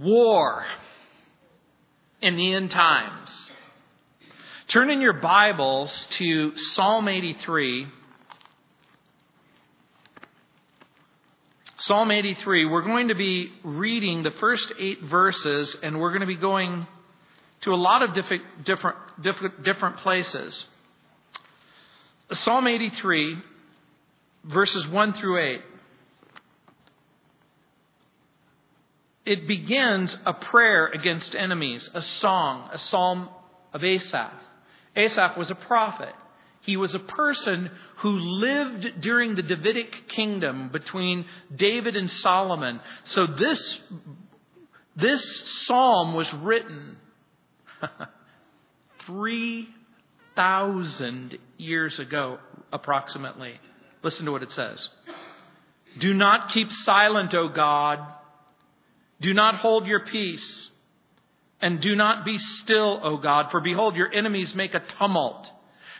war in the end times. Turn in your Bibles to Psalm 83. Psalm 83. We're going to be reading the first eight verses, and we're going to be going to a lot of different, different, different, different places. Psalm 83, verses 1 through 8. It begins a prayer against enemies, a song, a psalm of Asaph. Asaph was a prophet. He was a person who lived during the Davidic kingdom between David and Solomon. So this, this psalm was written 3,000 years ago, approximately. Listen to what it says. Do not keep silent, O God do not hold your peace. And do not be still, O God, for behold, your enemies make a tumult.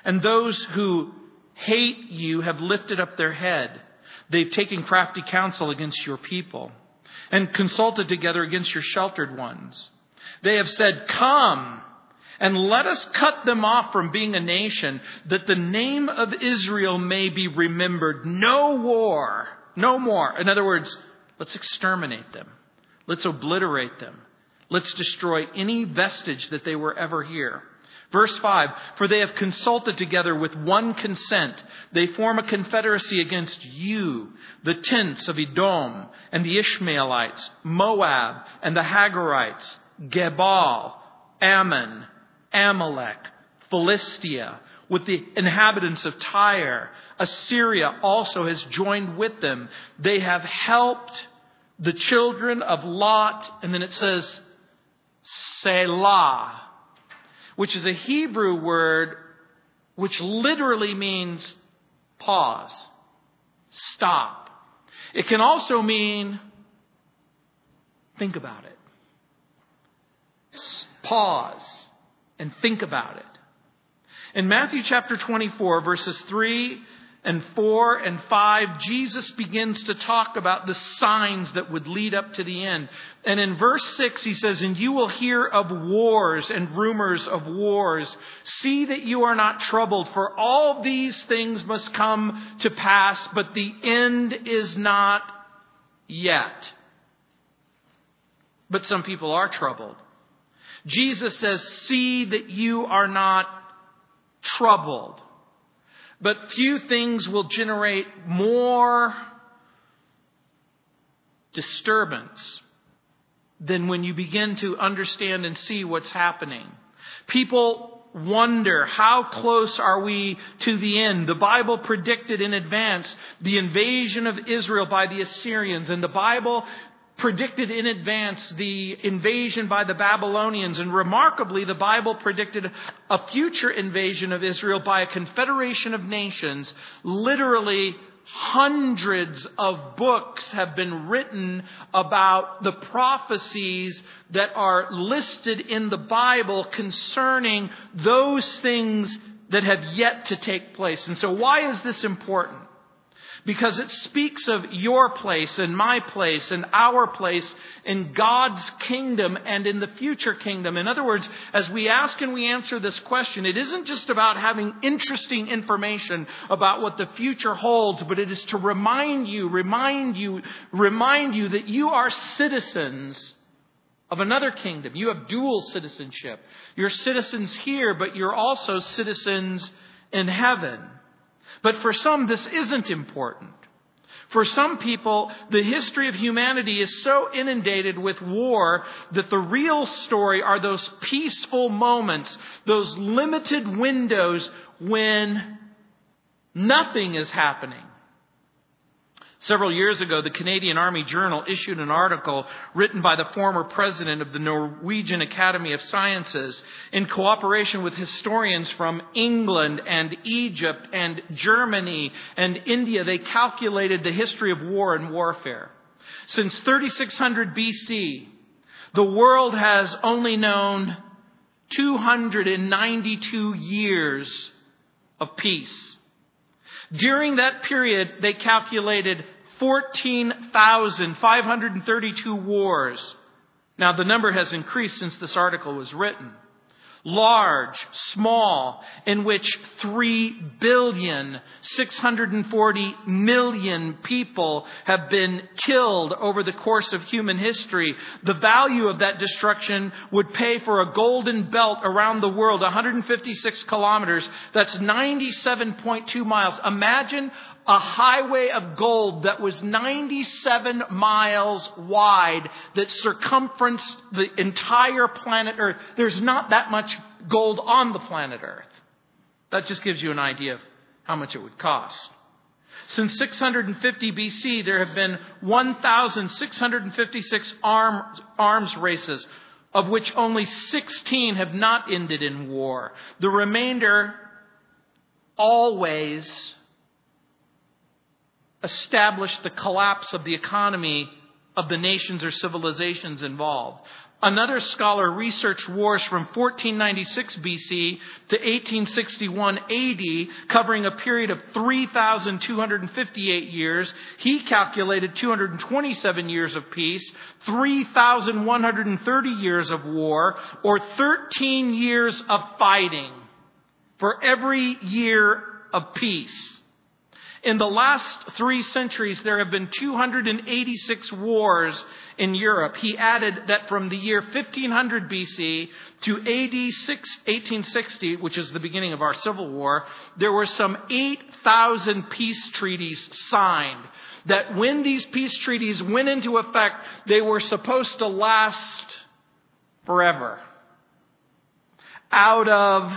And those who hate you have lifted up their head. They've taken crafty counsel against your people and consulted together against your sheltered ones. They have said, Come and let us cut them off from being a nation, that the name of Israel may be remembered. No war, no more. In other words, let's exterminate them. Let's obliterate them. Let's destroy any vestige that they were ever here. Verse 5 For they have consulted together with one consent. They form a confederacy against you, the tents of Edom, and the Ishmaelites, Moab, and the Hagarites, Gebal, Ammon, Amalek, Philistia, with the inhabitants of Tyre. Assyria also has joined with them. They have helped the children of Lot, and then it says Selah, which is a Hebrew word which literally means pause, stop. It can also mean think about it. Pause and think about it. In Matthew chapter 24, verses 3 and 4 and 5, Jesus begins to talk about the signs that would lead up to the end. And in verse 6, he says, And you will hear of wars and rumors of wars. See that you are not troubled, for all these things must come to pass, but the end is not yet. But some people are troubled. Jesus says, See that you are not troubled. But few things will generate more disturbance than when you begin to understand and see what's happening. People wonder how close are we to the end? The Bible predicted in advance the invasion of Israel by the Assyrians, and the Bible predicted in advance the invasion by the Babylonians. And remarkably, the Bible predicted a future invasion of Israel by a confederation of nations. Literally, hundreds of books have been written about the prophecies that are listed in the Bible concerning those things that have yet to take place. And so, why is this important? Because it speaks of your place and my place and our place in God's kingdom and in the future kingdom. In other words, as we ask and we answer this question, it isn't just about having interesting information about what the future holds, but it is to remind you, remind you, remind you that you are citizens of another kingdom. You have dual citizenship. You're citizens here, but you're also citizens in heaven. But for some, this isn't important. For some people, the history of humanity is so inundated with war that the real story are those peaceful moments, those limited windows when nothing is happening. Several years ago, the Canadian Army Journal issued an article written by the former president of the Norwegian Academy of Sciences in cooperation with historians from England and Egypt and Germany and India. They calculated the history of war and warfare. Since 3600 BC, the world has only known 292 years of peace. During that period, they calculated 14,532 wars. Now, the number has increased since this article was written large, small, in which 3 billion 640 million people have been killed over the course of human history. The value of that destruction would pay for a golden belt around the world, 156 kilometers. That's 97.2 miles. Imagine a highway of gold that was 97 miles wide that circumferenced the entire planet Earth. There's not that much gold on the planet Earth. That just gives you an idea of how much it would cost. Since 650 BC, there have been 1,656 arm, arms races, of which only 16 have not ended in war. The remainder always established the collapse of the economy of the nations or civilizations involved. Another scholar researched wars from 1496 BC to 1861 AD, covering a period of 3,258 years. He calculated 227 years of peace, 3,130 years of war, or 13 years of fighting for every year of peace. In the last three centuries, there have been 286 wars in Europe. He added that from the year 1500 BC to AD 1860, which is the beginning of our Civil War, there were some 8,000 peace treaties signed. That when these peace treaties went into effect, they were supposed to last forever. Out of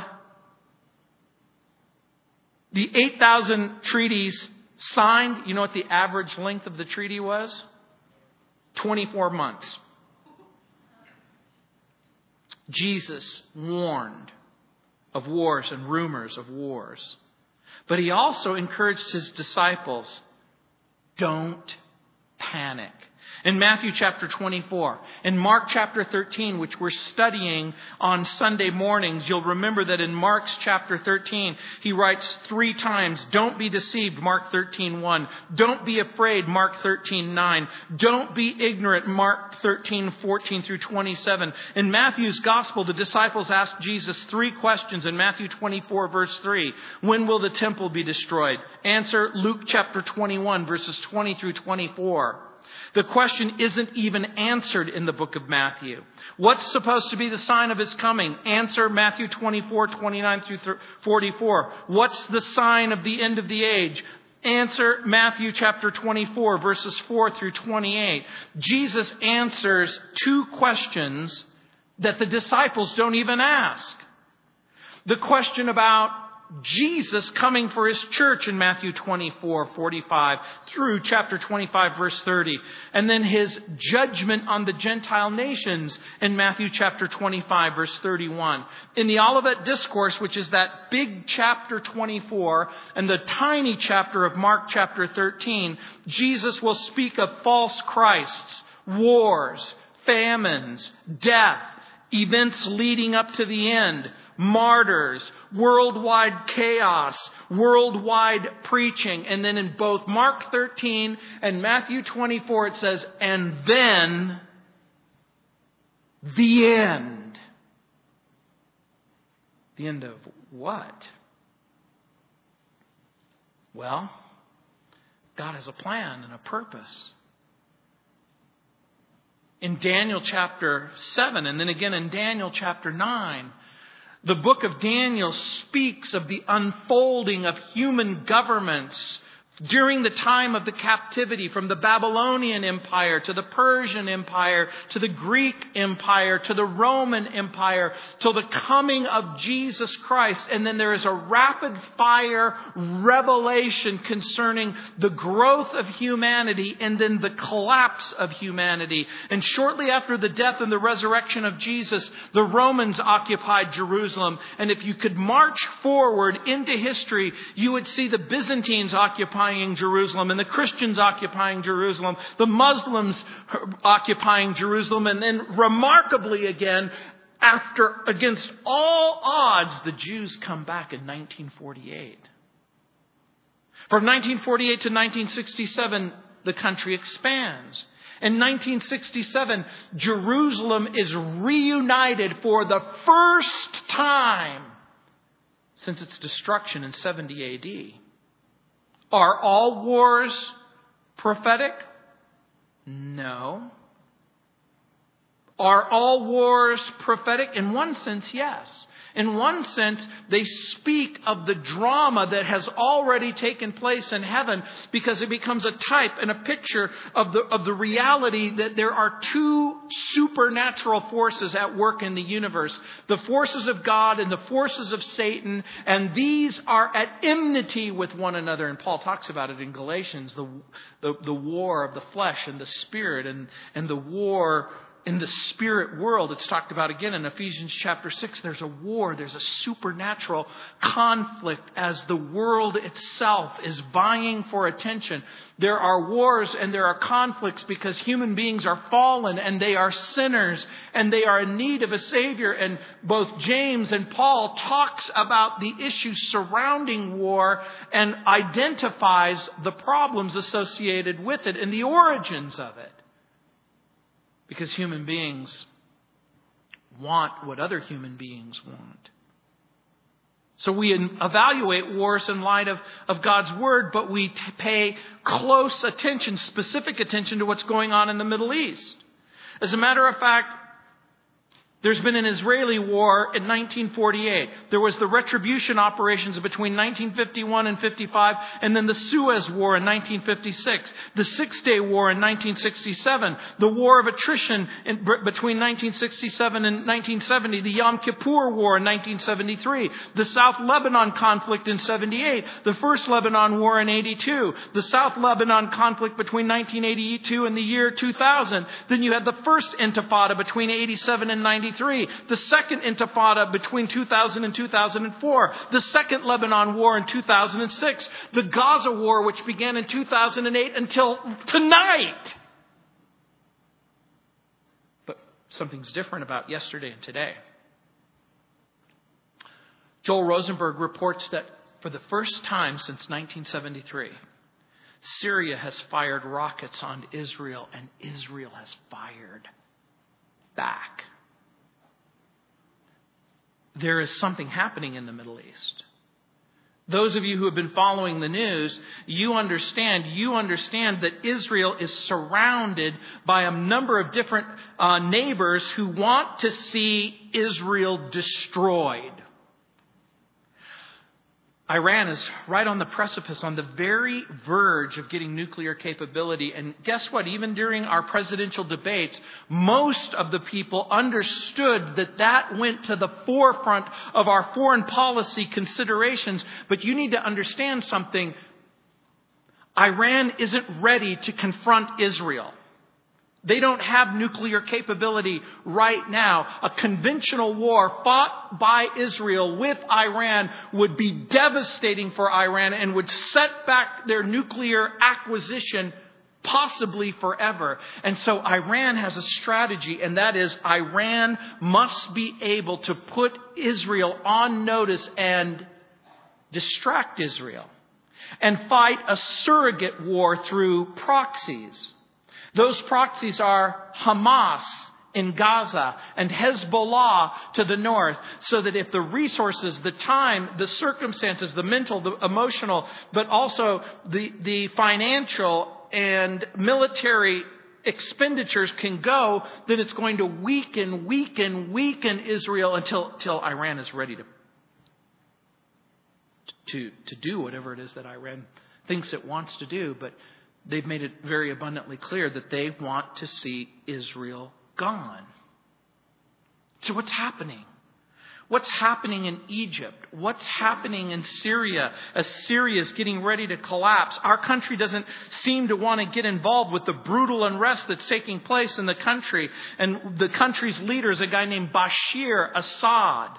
the 8,000 treaties signed, you know what the average length of the treaty was? 24 months. Jesus warned of wars and rumors of wars. But he also encouraged his disciples don't panic in Matthew chapter 24. In Mark chapter 13, which we're studying on Sunday mornings, you'll remember that in Mark's chapter 13, he writes three times, don't be deceived, Mark 13, 1. Don't be afraid, Mark 13, 9. Don't be ignorant, Mark 13, 14 through 27. In Matthew's gospel, the disciples asked Jesus three questions in Matthew 24 verse 3. When will the temple be destroyed? Answer, Luke chapter 21 verses 20 through 24. The question isn't even answered in the book of Matthew. What's supposed to be the sign of his coming? Answer Matthew 24, 29 through 44. What's the sign of the end of the age? Answer Matthew chapter 24, verses 4 through 28. Jesus answers two questions that the disciples don't even ask. The question about Jesus coming for his church in Matthew 24, 45 through chapter 25, verse 30. And then his judgment on the Gentile nations in Matthew chapter 25, verse 31. In the Olivet Discourse, which is that big chapter 24 and the tiny chapter of Mark chapter 13, Jesus will speak of false Christs, wars, famines, death, events leading up to the end martyrs, worldwide chaos, worldwide preaching. And then in both Mark 13 and Matthew 24, it says, and then the end. The end of what? Well, God has a plan and a purpose. In Daniel chapter 7, and then again in Daniel chapter 9, the book of Daniel speaks of the unfolding of human governments during the time of the captivity from the Babylonian Empire to the Persian Empire to the Greek Empire to the Roman Empire till the coming of Jesus Christ. And then there is a rapid fire revelation concerning the growth of humanity and then the collapse of humanity. And shortly after the death and the resurrection of Jesus, the Romans occupied Jerusalem. And if you could march forward into history, you would see the Byzantines occupying occupying Jerusalem and the Christians occupying Jerusalem, the Muslims occupying Jerusalem, and then remarkably again, after, against all odds, the Jews come back in 1948. From 1948 to 1967, the country expands. In 1967, Jerusalem is reunited for the first time since its destruction in 70 AD. Are all wars prophetic? No. Are all wars prophetic? In one sense, yes. In one sense, they speak of the drama that has already taken place in heaven because it becomes a type and a picture of the, of the reality that there are two supernatural forces at work in the universe. The forces of God and the forces of Satan, and these are at enmity with one another. And Paul talks about it in Galatians, the, the, the war of the flesh and the spirit and, and the war in the spirit world, it's talked about again in Ephesians chapter 6. There's a war, there's a supernatural conflict as the world itself is vying for attention. There are wars and there are conflicts because human beings are fallen and they are sinners and they are in need of a Savior. And both James and Paul talks about the issues surrounding war and identifies the problems associated with it and the origins of it. Because human beings want what other human beings want. So we evaluate wars in light of, of God's Word, but we t- pay close attention, specific attention to what's going on in the Middle East. As a matter of fact, there's been an Israeli war in 1948. There was the retribution operations between 1951 and 55, and then the Suez War in 1956, the Six Day War in 1967, the War of Attrition in, between 1967 and 1970, the Yom Kippur War in 1973, the South Lebanon conflict in 78, the First Lebanon War in 82, the South Lebanon conflict between 1982 and the year 2000. Then you had the First Intifada between 87 and 93. The second intifada between 2000 and 2004. The second Lebanon war in 2006. The Gaza war, which began in 2008 until tonight. But something's different about yesterday and today. Joel Rosenberg reports that for the first time since 1973, Syria has fired rockets on Israel, and Israel has fired back there is something happening in the Middle East. Those of you who have been following the news, you understand, you understand that Israel is surrounded by a number of different uh, neighbors who want to see Israel destroyed. Iran is right on the precipice, on the very verge of getting nuclear capability. And guess what? Even during our presidential debates, most of the people understood that that went to the forefront of our foreign policy considerations. But you need to understand something. Iran isn't ready to confront Israel. They don't have nuclear capability right now. A conventional war fought by Israel with Iran would be devastating for Iran and would set back their nuclear acquisition possibly forever. And so Iran has a strategy, and that is Iran must be able to put Israel on notice and distract Israel and fight a surrogate war through proxies. Those proxies are Hamas in Gaza and Hezbollah to the north, so that if the resources, the time, the circumstances, the mental, the emotional, but also the, the financial and military expenditures can go, then it's going to weaken, weaken, weaken Israel until, until Iran is ready to, to, to do whatever it is that Iran thinks it wants to do. But they've made it very abundantly clear that they want to see Israel gone. So, what's happening? What's happening in Egypt? What's happening in Syria as Syria is getting ready to collapse? Our country doesn't seem to want to get involved with the brutal unrest that's taking place in the country. And the country's leader is a guy named Bashir Assad.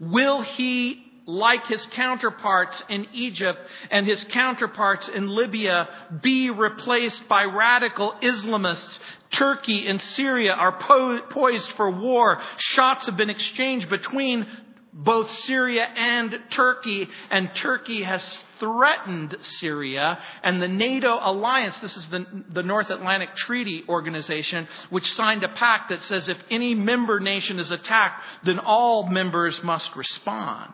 Will he like his counterparts in Egypt and his counterparts in Libya, be replaced by radical Islamists. Turkey and Syria are po- poised for war. Shots have been exchanged between both Syria and Turkey, and Turkey has threatened Syria, and the NATO alliance, this is the, the North Atlantic Treaty Organization, which signed a pact that says if any member nation is attacked, then all members must respond.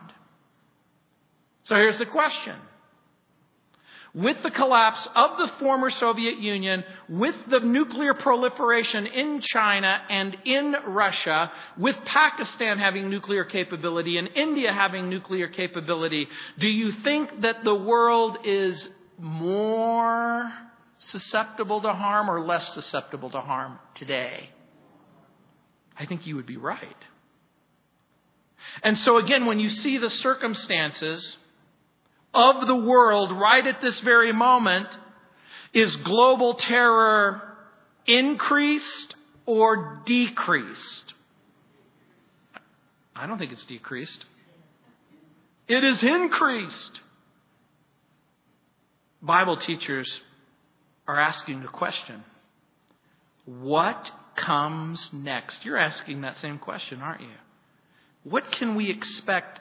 So here's the question with the collapse of the former Soviet Union, with the nuclear proliferation in China and in Russia, with Pakistan having nuclear capability and India having nuclear capability, do you think that the world is more susceptible to harm or less susceptible to harm today? I think you would be right. And so again, when you see the circumstances, of the world right at this very moment is global terror increased or decreased? I don't think it's decreased. It is increased. Bible teachers are asking a question What comes next? You're asking that same question, aren't you? What can we expect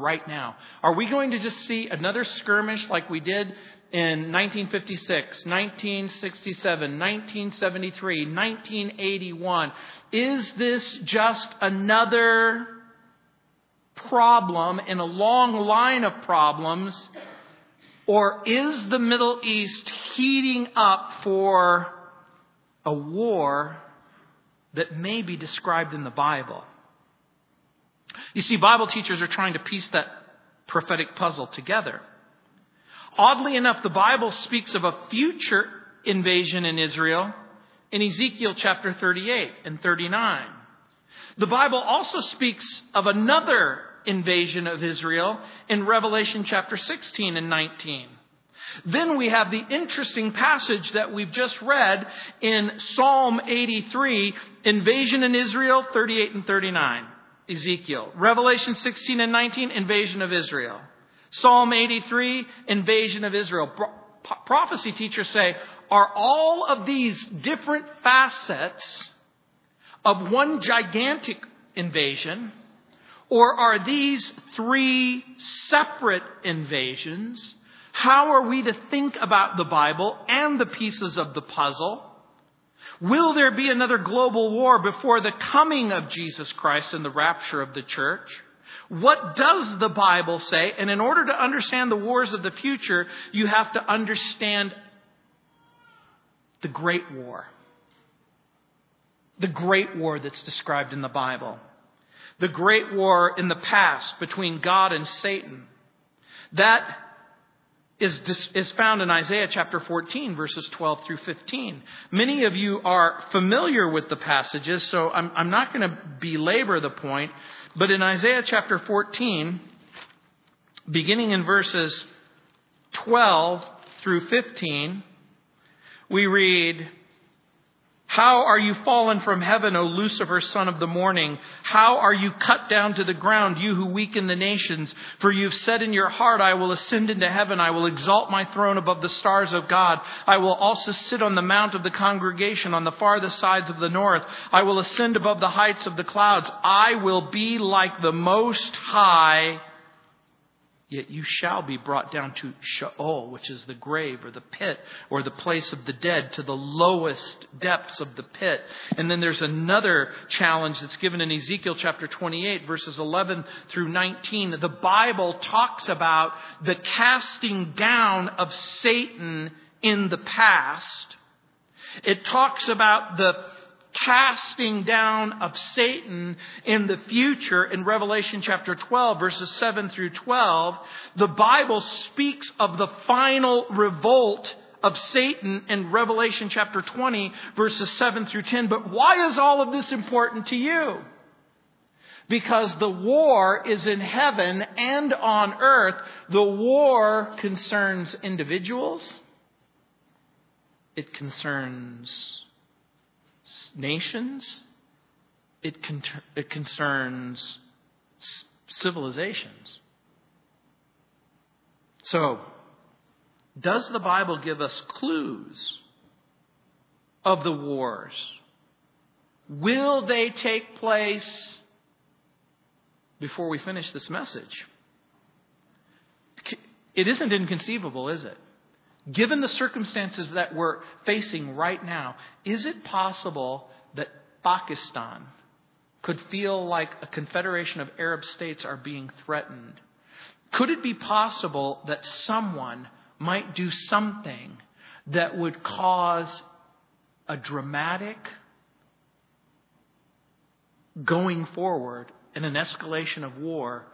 right now. Are we going to just see another skirmish like we did in 1956, 1967, 1973, 1981? Is this just another problem in a long line of problems? Or is the Middle East heating up for a war that may be described in the Bible? You see, Bible teachers are trying to piece that prophetic puzzle together. Oddly enough, the Bible speaks of a future invasion in Israel in Ezekiel chapter 38 and 39. The Bible also speaks of another invasion of Israel in Revelation chapter 16 and 19. Then we have the interesting passage that we've just read in Psalm 83, invasion in Israel 38 and 39. Ezekiel. Revelation 16 and 19, invasion of Israel. Psalm 83, invasion of Israel. Pro- prophecy teachers say, are all of these different facets of one gigantic invasion, or are these three separate invasions? How are we to think about the Bible and the pieces of the puzzle? Will there be another global war before the coming of Jesus Christ and the rapture of the church? What does the Bible say? And in order to understand the wars of the future, you have to understand the Great War. The Great War that's described in the Bible. The Great War in the past between God and Satan. That is, is found in Isaiah chapter 14, verses 12 through 15. Many of you are familiar with the passages, so I'm, I'm not going to belabor the point. But in Isaiah chapter 14, beginning in verses 12 through 15, we read, how are you fallen from heaven, O Lucifer, son of the morning? How are you cut down to the ground, you who weaken the nations? For you've said in your heart, I will ascend into heaven. I will exalt my throne above the stars of God. I will also sit on the mount of the congregation on the farthest sides of the north. I will ascend above the heights of the clouds. I will be like the most high Yet you shall be brought down to Sheol, which is the grave or the pit or the place of the dead, to the lowest depths of the pit. And then there's another challenge that's given in Ezekiel chapter 28, verses 11 through 19. The Bible talks about the casting down of Satan in the past. It talks about the casting down of Satan in the future in Revelation chapter 12, verses 7 through 12, the Bible speaks of the final revolt of Satan in Revelation chapter 20, verses 7 through 10. But why is all of this important to you? Because the war is in heaven and on earth. The war concerns individuals. It concerns nations, it, con- it concerns civilizations. So, does the Bible give us clues of the wars? Will they take place before we finish this message? It isn't inconceivable, is it? Given the circumstances that we're facing right now, is it possible that Pakistan could feel like a confederation of Arab states are being threatened? Could it be possible that someone might do something that would cause a dramatic going forward in an escalation of war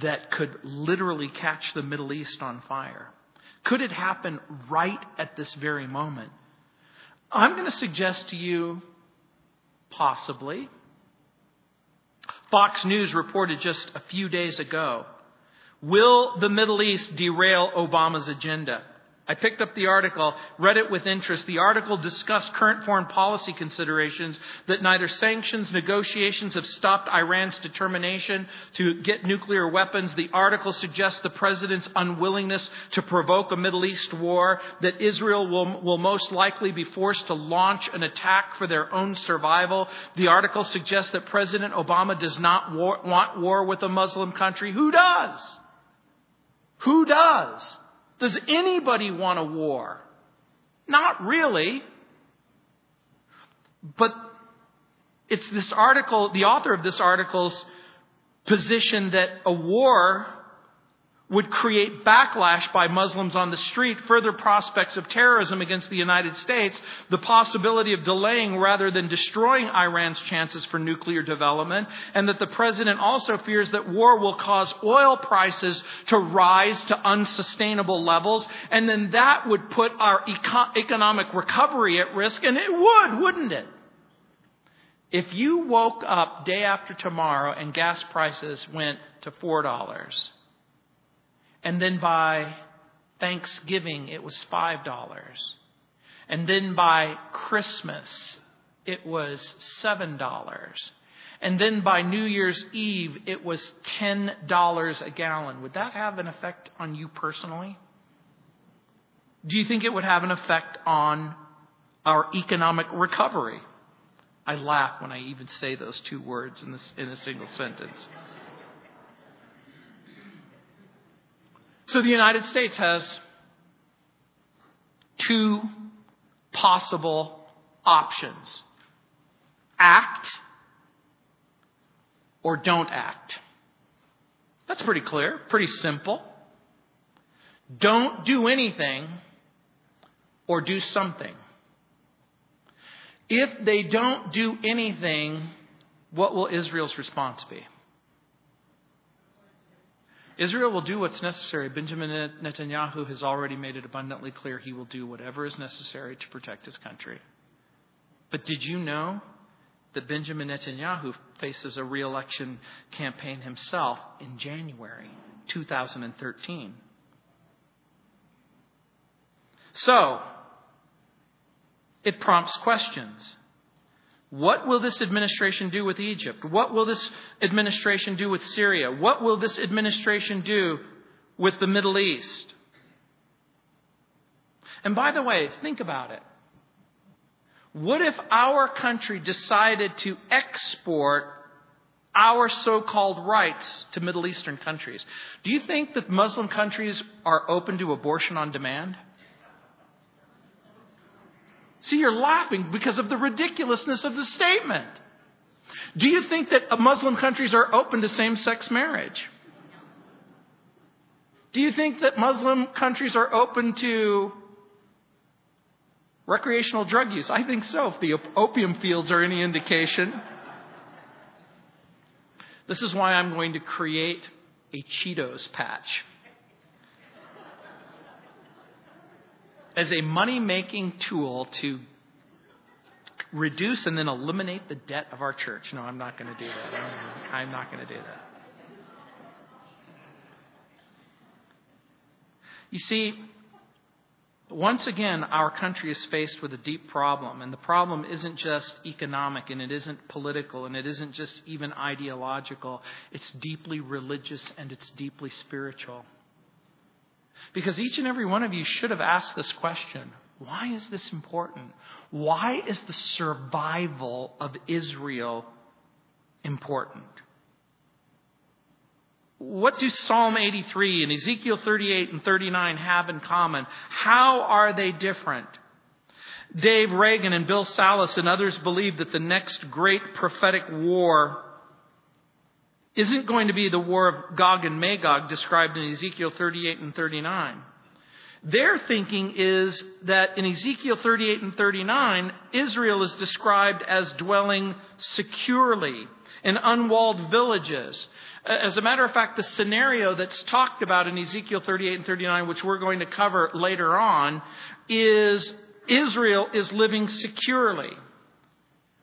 that could literally catch the Middle East on fire? Could it happen right at this very moment? I'm going to suggest to you, possibly. Fox News reported just a few days ago Will the Middle East derail Obama's agenda? I picked up the article, read it with interest. The article discussed current foreign policy considerations that neither sanctions negotiations have stopped Iran's determination to get nuclear weapons. The article suggests the president's unwillingness to provoke a Middle East war, that Israel will, will most likely be forced to launch an attack for their own survival. The article suggests that President Obama does not war, want war with a Muslim country. Who does? Who does? Does anybody want a war? Not really. But it's this article, the author of this article's position that a war would create backlash by Muslims on the street, further prospects of terrorism against the United States, the possibility of delaying rather than destroying Iran's chances for nuclear development, and that the president also fears that war will cause oil prices to rise to unsustainable levels, and then that would put our eco- economic recovery at risk, and it would, wouldn't it? If you woke up day after tomorrow and gas prices went to $4, and then by Thanksgiving, it was $5. And then by Christmas, it was $7. And then by New Year's Eve, it was $10 a gallon. Would that have an effect on you personally? Do you think it would have an effect on our economic recovery? I laugh when I even say those two words in, this, in a single sentence. So the United States has two possible options act or don't act. That's pretty clear, pretty simple. Don't do anything or do something. If they don't do anything, what will Israel's response be? Israel will do what's necessary. Benjamin Netanyahu has already made it abundantly clear he will do whatever is necessary to protect his country. But did you know that Benjamin Netanyahu faces a reelection campaign himself in January 2013? So, it prompts questions. What will this administration do with Egypt? What will this administration do with Syria? What will this administration do with the Middle East? And by the way, think about it. What if our country decided to export our so called rights to Middle Eastern countries? Do you think that Muslim countries are open to abortion on demand? See, you're laughing because of the ridiculousness of the statement. Do you think that Muslim countries are open to same sex marriage? Do you think that Muslim countries are open to recreational drug use? I think so, if the opium fields are any indication. This is why I'm going to create a Cheetos patch. As a money making tool to reduce and then eliminate the debt of our church. No, I'm not going to do that. I'm not going to do that. You see, once again, our country is faced with a deep problem, and the problem isn't just economic, and it isn't political, and it isn't just even ideological. It's deeply religious and it's deeply spiritual. Because each and every one of you should have asked this question why is this important? Why is the survival of Israel important? What do Psalm 83 and Ezekiel 38 and 39 have in common? How are they different? Dave Reagan and Bill Salus and others believe that the next great prophetic war isn't going to be the war of Gog and Magog described in Ezekiel 38 and 39. Their thinking is that in Ezekiel 38 and 39, Israel is described as dwelling securely in unwalled villages. As a matter of fact, the scenario that's talked about in Ezekiel 38 and 39, which we're going to cover later on, is Israel is living securely.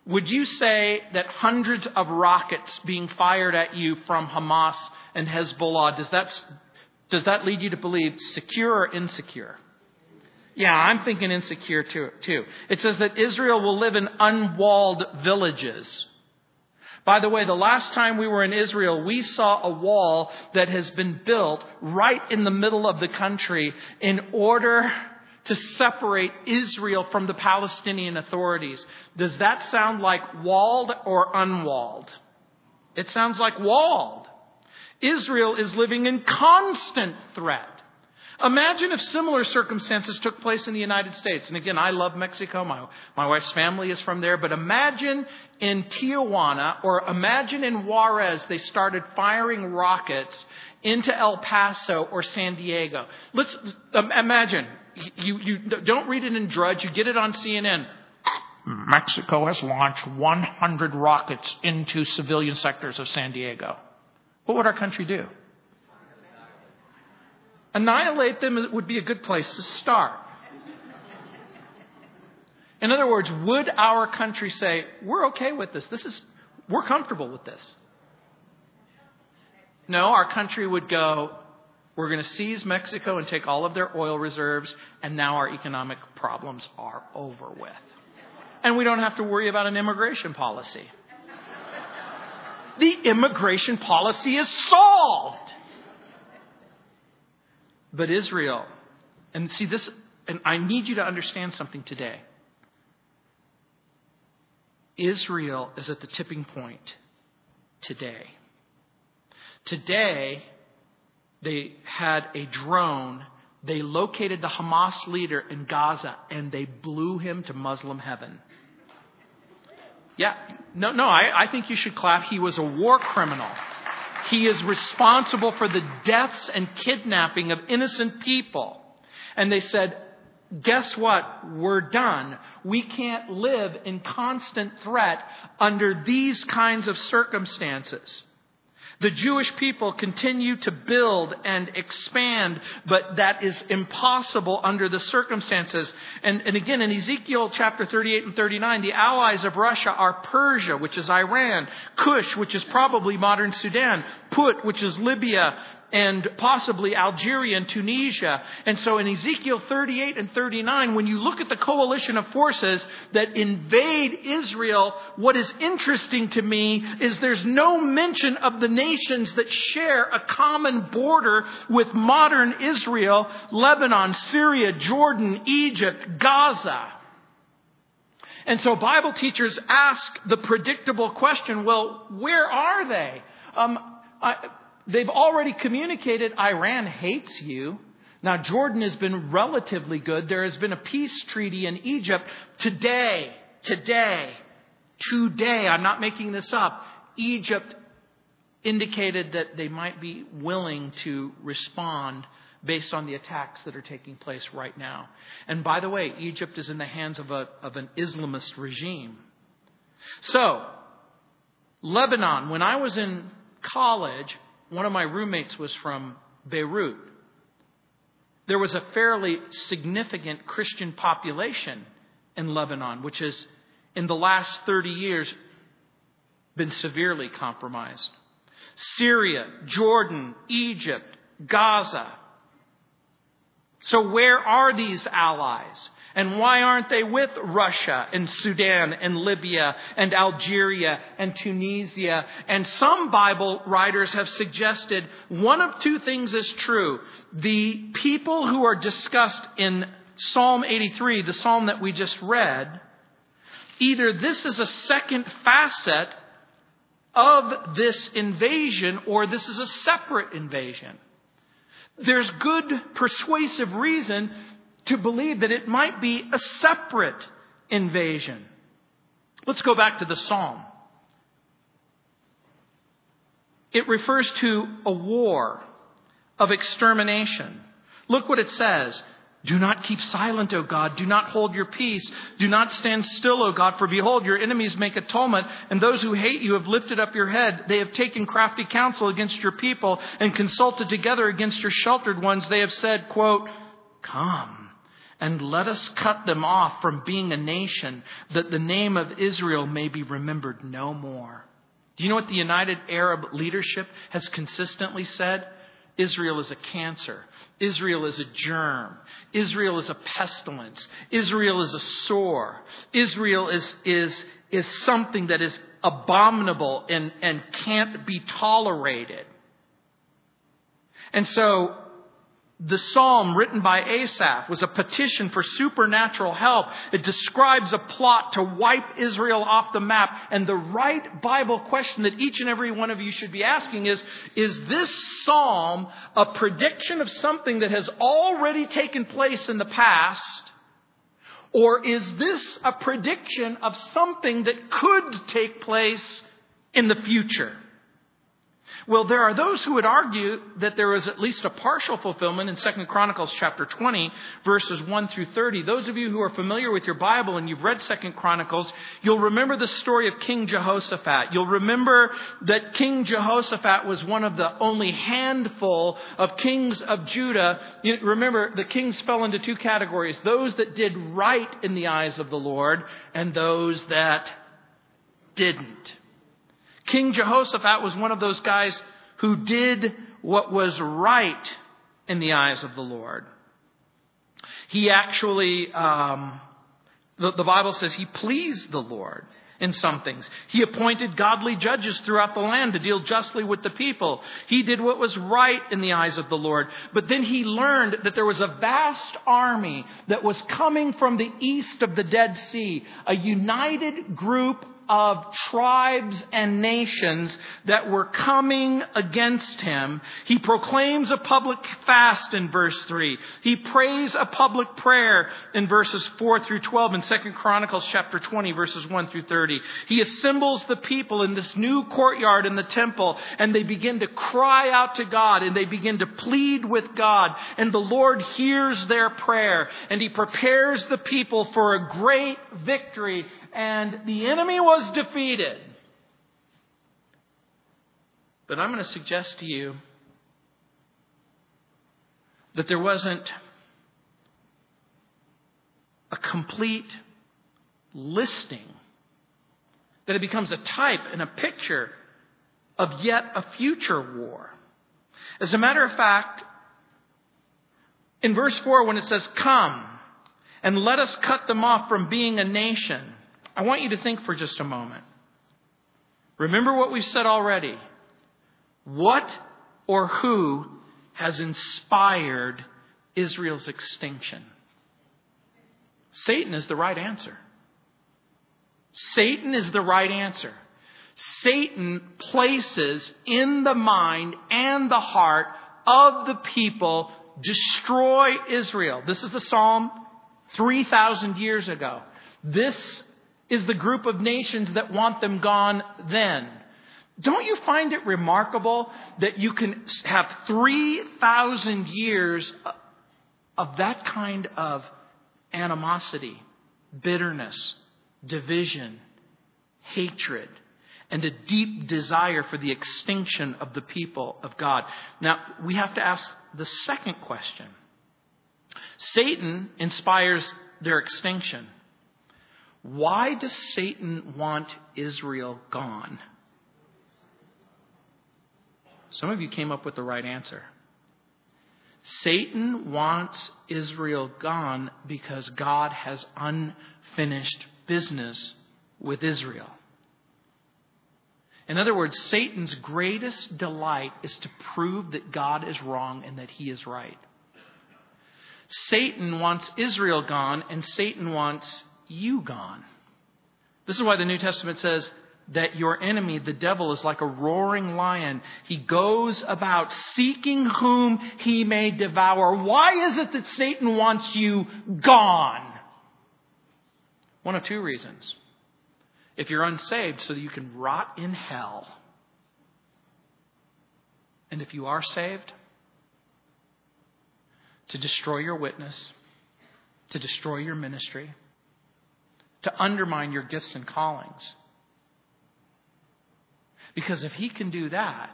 Would you say that hundreds of rockets being fired at you from Hamas and Hezbollah, does that, does that lead you to believe secure or insecure? Yeah, I'm thinking insecure too, too. It says that Israel will live in unwalled villages. By the way, the last time we were in Israel, we saw a wall that has been built right in the middle of the country in order to separate Israel from the Palestinian authorities. Does that sound like walled or unwalled? It sounds like walled. Israel is living in constant threat. Imagine if similar circumstances took place in the United States. And again, I love Mexico. My, my wife's family is from there. But imagine in Tijuana or imagine in Juarez they started firing rockets into El Paso or San Diego. Let's imagine you, you don't read it in Drudge, you get it on CNN. Mexico has launched 100 rockets into civilian sectors of San Diego. What would our country do? Annihilate them would be a good place to start. In other words, would our country say, we're okay with this? This is, we're comfortable with this? No, our country would go, we're going to seize Mexico and take all of their oil reserves, and now our economic problems are over with. And we don't have to worry about an immigration policy. The immigration policy is solved. But Israel, and see this, and I need you to understand something today. Israel is at the tipping point today. Today, they had a drone. They located the Hamas leader in Gaza and they blew him to Muslim heaven. Yeah, no, no, I, I think you should clap. He was a war criminal. He is responsible for the deaths and kidnapping of innocent people. And they said, guess what? We're done. We can't live in constant threat under these kinds of circumstances. The Jewish people continue to build and expand, but that is impossible under the circumstances. And, and again, in Ezekiel chapter 38 and 39, the allies of Russia are Persia, which is Iran, Cush, which is probably modern Sudan, Put, which is Libya, and possibly Algeria and Tunisia. And so in Ezekiel 38 and 39, when you look at the coalition of forces that invade Israel, what is interesting to me is there's no mention of the nations that share a common border with modern Israel, Lebanon, Syria, Jordan, Egypt, Gaza. And so Bible teachers ask the predictable question, well, where are they? Um, I, They've already communicated Iran hates you. Now, Jordan has been relatively good. There has been a peace treaty in Egypt. Today, today, today, I'm not making this up, Egypt indicated that they might be willing to respond based on the attacks that are taking place right now. And by the way, Egypt is in the hands of, a, of an Islamist regime. So, Lebanon, when I was in college, one of my roommates was from Beirut. There was a fairly significant Christian population in Lebanon, which has, in the last 30 years, been severely compromised. Syria, Jordan, Egypt, Gaza. So, where are these allies? And why aren't they with Russia and Sudan and Libya and Algeria and Tunisia? And some Bible writers have suggested one of two things is true. The people who are discussed in Psalm 83, the psalm that we just read, either this is a second facet of this invasion or this is a separate invasion. There's good persuasive reason to believe that it might be a separate invasion. Let's go back to the psalm. It refers to a war of extermination. Look what it says. Do not keep silent, O God. Do not hold your peace. Do not stand still, O God, for behold, your enemies make atonement, and those who hate you have lifted up your head. They have taken crafty counsel against your people and consulted together against your sheltered ones. They have said, quote, Come and let us cut them off from being a nation, that the name of Israel may be remembered no more. Do you know what the United Arab leadership has consistently said? Israel is a cancer. Israel is a germ. Israel is a pestilence. Israel is a sore. Israel is, is, is something that is abominable and, and can't be tolerated. And so the psalm written by Asaph was a petition for supernatural help. It describes a plot to wipe Israel off the map. And the right Bible question that each and every one of you should be asking is, is this psalm a prediction of something that has already taken place in the past? Or is this a prediction of something that could take place in the future? Well, there are those who would argue that there is at least a partial fulfillment in 2 Chronicles chapter 20, verses 1 through 30. Those of you who are familiar with your Bible and you've read 2 Chronicles, you'll remember the story of King Jehoshaphat. You'll remember that King Jehoshaphat was one of the only handful of kings of Judah. You remember, the kings fell into two categories those that did right in the eyes of the Lord and those that didn't. King Jehoshaphat was one of those guys who did what was right in the eyes of the Lord. He actually, um, the, the Bible says he pleased the Lord in some things. He appointed godly judges throughout the land to deal justly with the people. He did what was right in the eyes of the Lord. But then he learned that there was a vast army that was coming from the east of the Dead Sea, a united group of tribes and nations that were coming against him. He proclaims a public fast in verse 3. He prays a public prayer in verses 4 through 12 in 2 Chronicles chapter 20 verses 1 through 30. He assembles the people in this new courtyard in the temple and they begin to cry out to God and they begin to plead with God and the Lord hears their prayer and he prepares the people for a great victory and the enemy was defeated. But I'm going to suggest to you that there wasn't a complete listing, that it becomes a type and a picture of yet a future war. As a matter of fact, in verse 4, when it says, Come and let us cut them off from being a nation, I want you to think for just a moment. Remember what we've said already. What or who has inspired Israel's extinction? Satan is the right answer. Satan is the right answer. Satan places in the mind and the heart of the people, destroy Israel. This is the psalm 3,000 years ago. This is the group of nations that want them gone then. Don't you find it remarkable that you can have 3,000 years of that kind of animosity, bitterness, division, hatred, and a deep desire for the extinction of the people of God? Now, we have to ask the second question. Satan inspires their extinction. Why does Satan want Israel gone? Some of you came up with the right answer. Satan wants Israel gone because God has unfinished business with Israel. In other words, Satan's greatest delight is to prove that God is wrong and that he is right. Satan wants Israel gone, and Satan wants you gone. This is why the New Testament says that your enemy, the devil, is like a roaring lion. He goes about seeking whom he may devour. Why is it that Satan wants you gone? One of two reasons. If you're unsaved, so that you can rot in hell. And if you are saved, to destroy your witness, to destroy your ministry, to undermine your gifts and callings. Because if he can do that,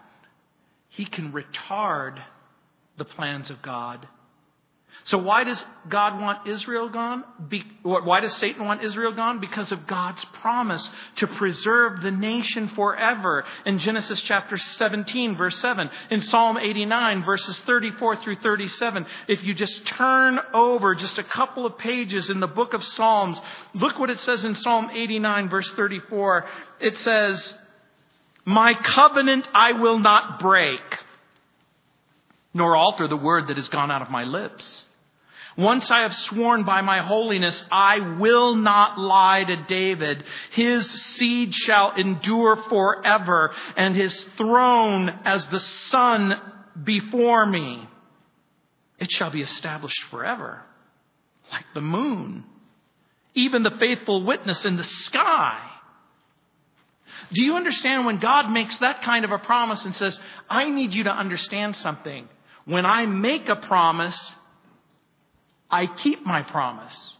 he can retard the plans of God so why does God want Israel gone? Be, why does Satan want Israel gone? Because of God's promise to preserve the nation forever in Genesis chapter 17 verse 7. In Psalm 89 verses 34 through 37. If you just turn over just a couple of pages in the book of Psalms, look what it says in Psalm 89 verse 34. It says, My covenant I will not break nor alter the word that has gone out of my lips. Once I have sworn by my holiness, I will not lie to David. His seed shall endure forever, and his throne as the sun before me. It shall be established forever, like the moon, even the faithful witness in the sky. Do you understand when God makes that kind of a promise and says, I need you to understand something? When I make a promise, I keep my promise.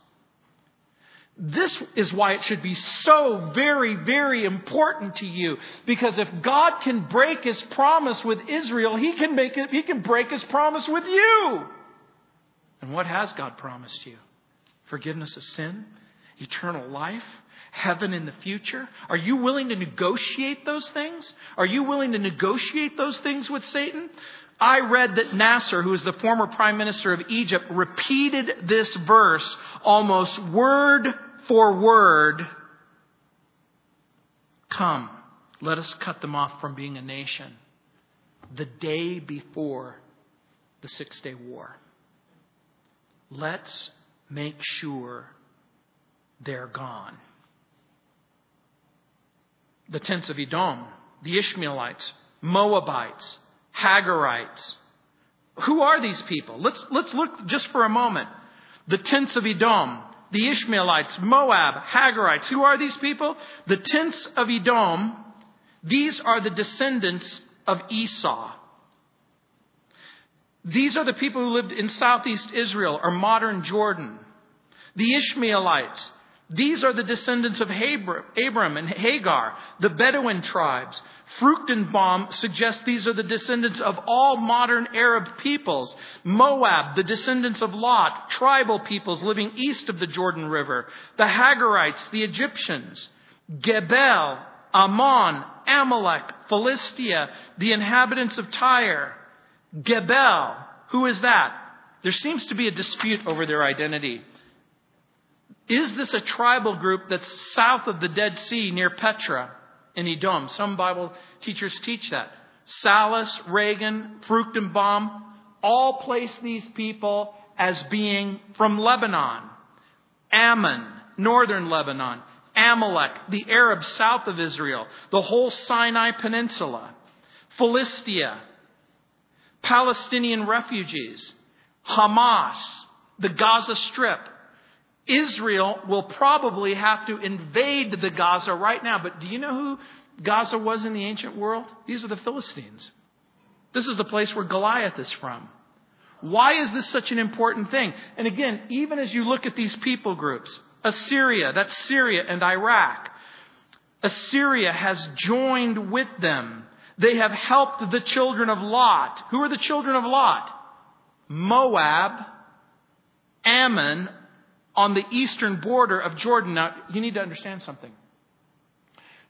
This is why it should be so very, very important to you. Because if God can break his promise with Israel, he can make it, he can break his promise with you. And what has God promised you? Forgiveness of sin, eternal life, heaven in the future? Are you willing to negotiate those things? Are you willing to negotiate those things with Satan? I read that Nasser, who is the former prime minister of Egypt, repeated this verse almost word for word. Come, let us cut them off from being a nation the day before the Six Day War. Let's make sure they're gone. The tents of Edom, the Ishmaelites, Moabites, Hagarites. Who are these people? Let's, let's look just for a moment. The tents of Edom, the Ishmaelites, Moab, Hagarites. Who are these people? The tents of Edom, these are the descendants of Esau. These are the people who lived in southeast Israel or modern Jordan. The Ishmaelites, these are the descendants of Abram and Hagar, the Bedouin tribes. Fruchtenbaum suggests these are the descendants of all modern Arab peoples. Moab, the descendants of Lot, tribal peoples living east of the Jordan River. The Hagarites, the Egyptians. Gebal, Ammon, Amalek, Philistia, the inhabitants of Tyre. Gebal, who is that? There seems to be a dispute over their identity. Is this a tribal group that's south of the Dead Sea near Petra in Edom? Some Bible teachers teach that. Salus, Reagan, Fruchtenbaum all place these people as being from Lebanon. Ammon, northern Lebanon. Amalek, the Arabs south of Israel. The whole Sinai Peninsula. Philistia. Palestinian refugees. Hamas. The Gaza Strip. Israel will probably have to invade the Gaza right now. But do you know who Gaza was in the ancient world? These are the Philistines. This is the place where Goliath is from. Why is this such an important thing? And again, even as you look at these people groups, Assyria, that's Syria and Iraq. Assyria has joined with them. They have helped the children of Lot. Who are the children of Lot? Moab, Ammon, on the eastern border of Jordan. Now, you need to understand something.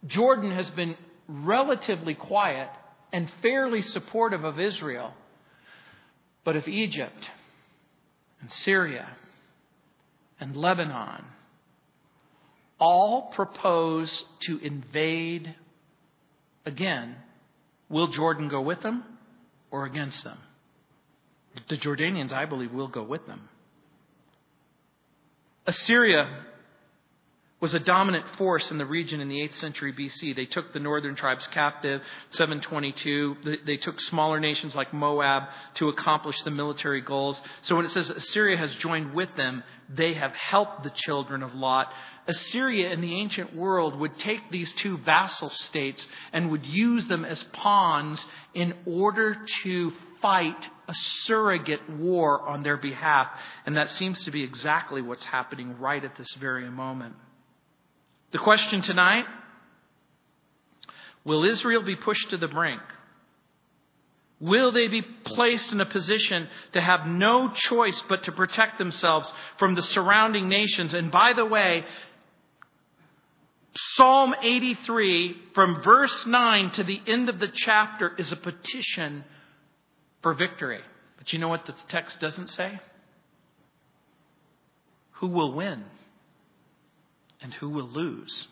Jordan has been relatively quiet and fairly supportive of Israel. But if Egypt and Syria and Lebanon all propose to invade again, will Jordan go with them or against them? The Jordanians, I believe, will go with them. Assyria was a dominant force in the region in the 8th century BC. They took the northern tribes captive, 722. They took smaller nations like Moab to accomplish the military goals. So when it says Assyria has joined with them, they have helped the children of Lot. Assyria in the ancient world would take these two vassal states and would use them as pawns in order to fight a surrogate war on their behalf. And that seems to be exactly what's happening right at this very moment. The question tonight will Israel be pushed to the brink? Will they be placed in a position to have no choice but to protect themselves from the surrounding nations? And by the way, Psalm 83, from verse 9 to the end of the chapter, is a petition for victory. But you know what the text doesn't say? Who will win? and who will lose.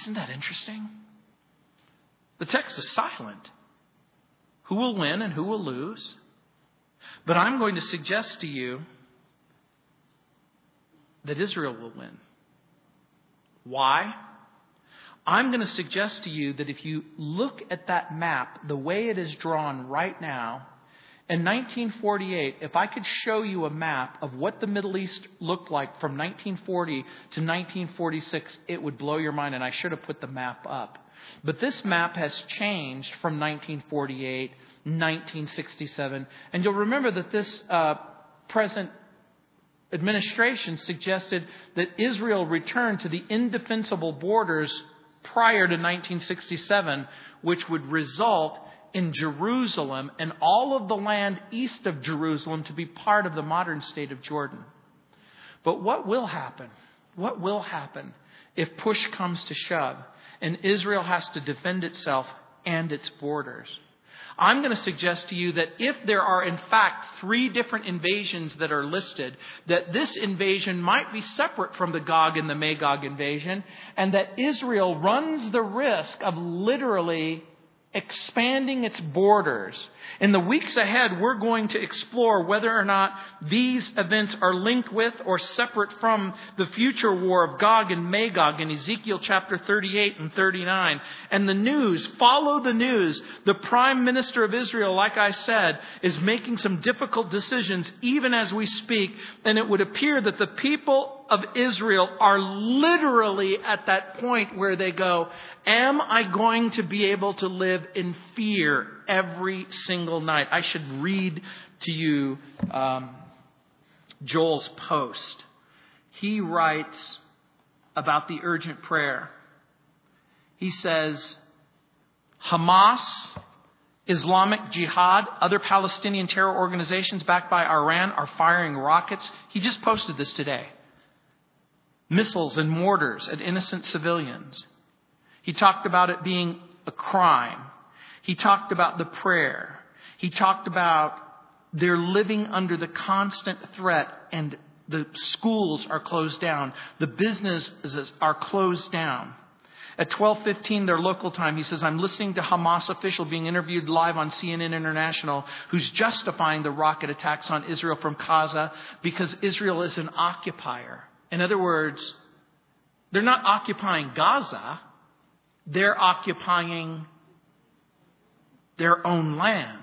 Isn't that interesting? The text is silent. Who will win and who will lose? But I'm going to suggest to you that Israel will win. Why? I'm going to suggest to you that if you look at that map the way it is drawn right now, in 1948, if I could show you a map of what the Middle East looked like from 1940 to 1946, it would blow your mind, and I should have put the map up. But this map has changed from 1948, 1967, and you'll remember that this uh, present administration suggested that Israel return to the indefensible borders prior to 1967, which would result in Jerusalem and all of the land east of Jerusalem to be part of the modern state of Jordan. But what will happen? What will happen if push comes to shove and Israel has to defend itself and its borders? I'm going to suggest to you that if there are in fact three different invasions that are listed, that this invasion might be separate from the Gog and the Magog invasion, and that Israel runs the risk of literally expanding its borders. In the weeks ahead, we're going to explore whether or not these events are linked with or separate from the future war of Gog and Magog in Ezekiel chapter 38 and 39. And the news, follow the news. The prime minister of Israel, like I said, is making some difficult decisions even as we speak. And it would appear that the people of Israel are literally at that point where they go, Am I going to be able to live in fear every single night? I should read to you um, Joel's post. He writes about the urgent prayer. He says, Hamas, Islamic Jihad, other Palestinian terror organizations backed by Iran are firing rockets. He just posted this today missiles and mortars at innocent civilians. He talked about it being a crime. He talked about the prayer. He talked about they're living under the constant threat and the schools are closed down. The businesses are closed down. At 12:15 their local time, he says, "I'm listening to Hamas official being interviewed live on CNN International who's justifying the rocket attacks on Israel from Gaza because Israel is an occupier." In other words, they're not occupying Gaza, they're occupying their own land.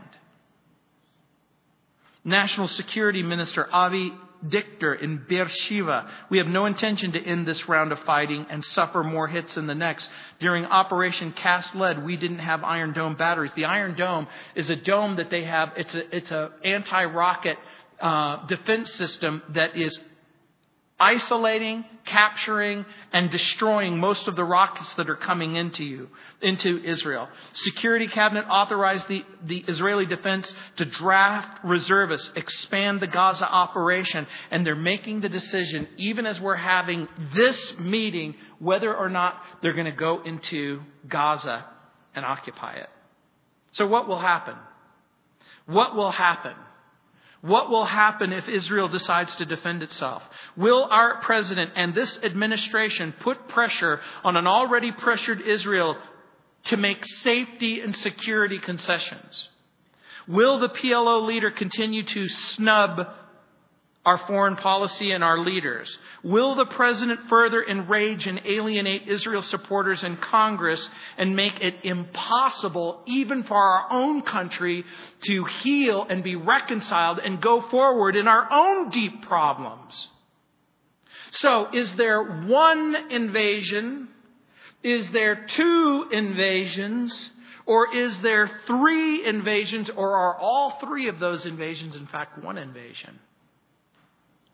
National Security Minister Avi Dichter in Beersheba. We have no intention to end this round of fighting and suffer more hits in the next. During Operation Cast Lead, we didn't have Iron Dome batteries. The Iron Dome is a dome that they have. It's a it's a anti-rocket uh, defense system that is isolating, capturing, and destroying most of the rockets that are coming into you, into Israel. Security cabinet authorized the, the Israeli defense to draft reservists, expand the Gaza operation, and they're making the decision, even as we're having this meeting, whether or not they're going to go into Gaza and occupy it. So what will happen? What will happen? What will happen if Israel decides to defend itself? Will our president and this administration put pressure on an already pressured Israel to make safety and security concessions? Will the PLO leader continue to snub our foreign policy and our leaders? Will the president further enrage and alienate Israel supporters in Congress and make it impossible, even for our own country, to heal and be reconciled and go forward in our own deep problems? So, is there one invasion? Is there two invasions? Or is there three invasions? Or are all three of those invasions, in fact, one invasion?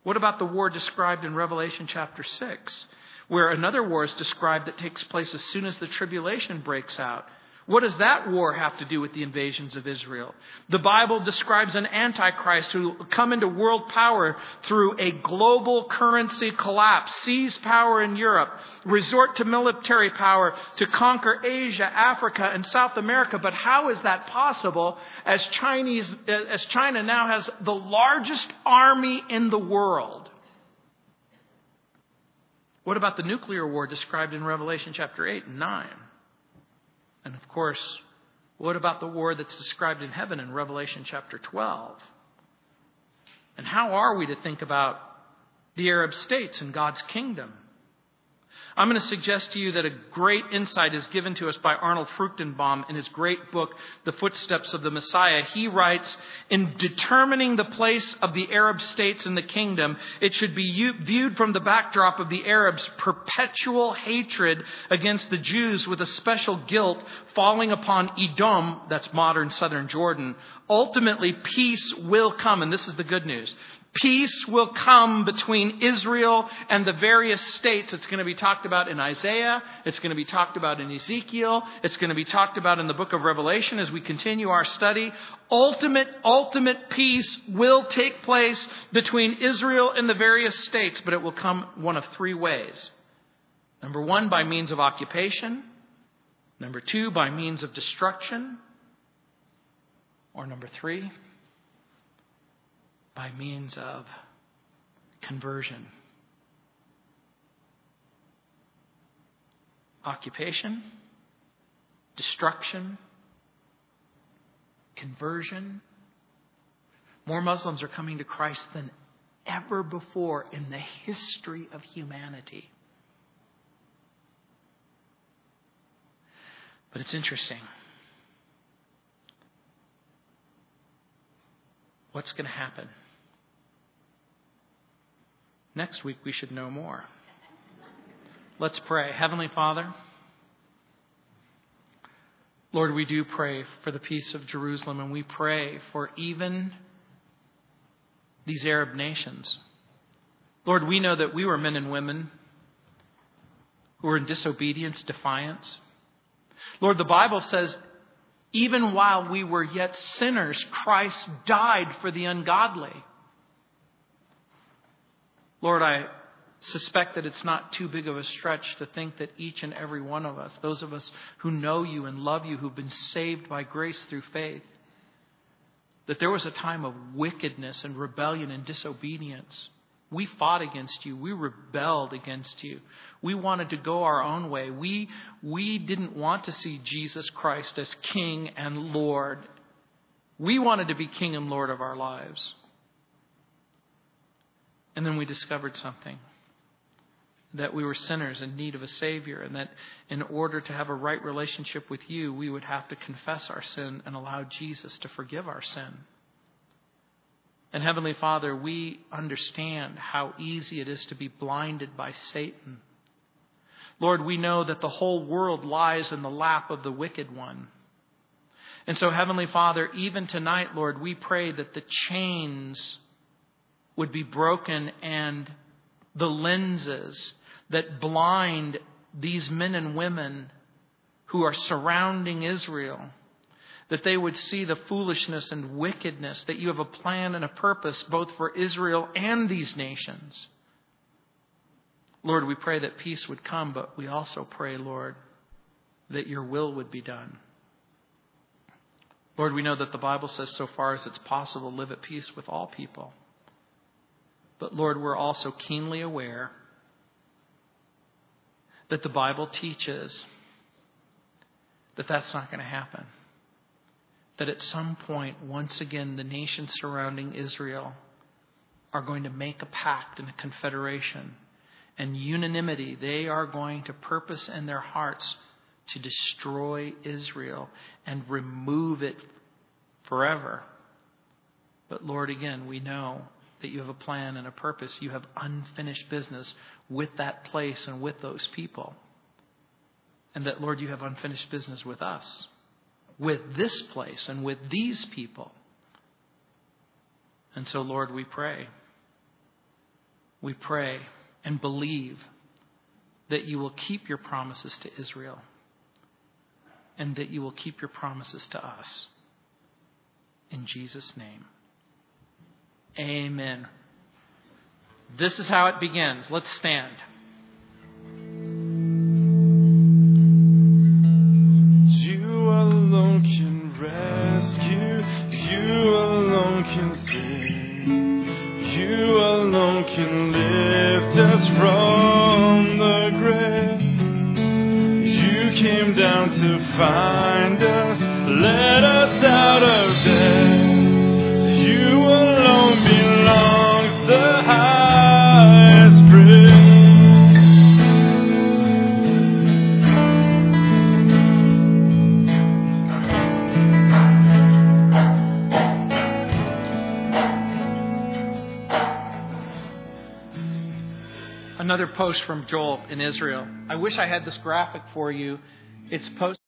What about the war described in Revelation chapter 6, where another war is described that takes place as soon as the tribulation breaks out? What does that war have to do with the invasions of Israel? The Bible describes an antichrist who will come into world power through a global currency collapse, seize power in Europe, resort to military power to conquer Asia, Africa, and South America. But how is that possible as Chinese, as China now has the largest army in the world? What about the nuclear war described in Revelation chapter 8 and 9? And of course, what about the war that's described in heaven in Revelation chapter 12? And how are we to think about the Arab states and God's kingdom? I'm going to suggest to you that a great insight is given to us by Arnold Fruchtenbaum in his great book, The Footsteps of the Messiah. He writes, in determining the place of the Arab states in the kingdom, it should be viewed from the backdrop of the Arabs' perpetual hatred against the Jews with a special guilt falling upon Edom, that's modern southern Jordan. Ultimately, peace will come, and this is the good news. Peace will come between Israel and the various states. It's going to be talked about in Isaiah. It's going to be talked about in Ezekiel. It's going to be talked about in the book of Revelation as we continue our study. Ultimate, ultimate peace will take place between Israel and the various states, but it will come one of three ways. Number one, by means of occupation. Number two, by means of destruction. Or number three, by means of conversion. Occupation, destruction, conversion. More Muslims are coming to Christ than ever before in the history of humanity. But it's interesting. What's going to happen? Next week, we should know more. Let's pray. Heavenly Father, Lord, we do pray for the peace of Jerusalem, and we pray for even these Arab nations. Lord, we know that we were men and women who were in disobedience, defiance. Lord, the Bible says, even while we were yet sinners, Christ died for the ungodly. Lord, I suspect that it's not too big of a stretch to think that each and every one of us, those of us who know you and love you, who've been saved by grace through faith, that there was a time of wickedness and rebellion and disobedience. We fought against you. We rebelled against you. We wanted to go our own way. We, we didn't want to see Jesus Christ as King and Lord. We wanted to be King and Lord of our lives. And then we discovered something that we were sinners in need of a Savior, and that in order to have a right relationship with you, we would have to confess our sin and allow Jesus to forgive our sin. And Heavenly Father, we understand how easy it is to be blinded by Satan. Lord, we know that the whole world lies in the lap of the wicked one. And so, Heavenly Father, even tonight, Lord, we pray that the chains would be broken and the lenses that blind these men and women who are surrounding Israel, that they would see the foolishness and wickedness, that you have a plan and a purpose both for Israel and these nations. Lord, we pray that peace would come, but we also pray, Lord, that your will would be done. Lord, we know that the Bible says, so far as it's possible, live at peace with all people. But Lord, we're also keenly aware that the Bible teaches that that's not going to happen. That at some point, once again, the nations surrounding Israel are going to make a pact and a confederation and unanimity. They are going to purpose in their hearts to destroy Israel and remove it forever. But Lord, again, we know that you have a plan and a purpose. You have unfinished business with that place and with those people. And that, Lord, you have unfinished business with us, with this place and with these people. And so, Lord, we pray. We pray and believe that you will keep your promises to Israel and that you will keep your promises to us. In Jesus' name. Amen. This is how it begins. Let's stand. You alone can rescue, you alone can save, you alone can lift us from the grave. You came down to find post from Joel in Israel. I wish I had this graphic for you. It's posted.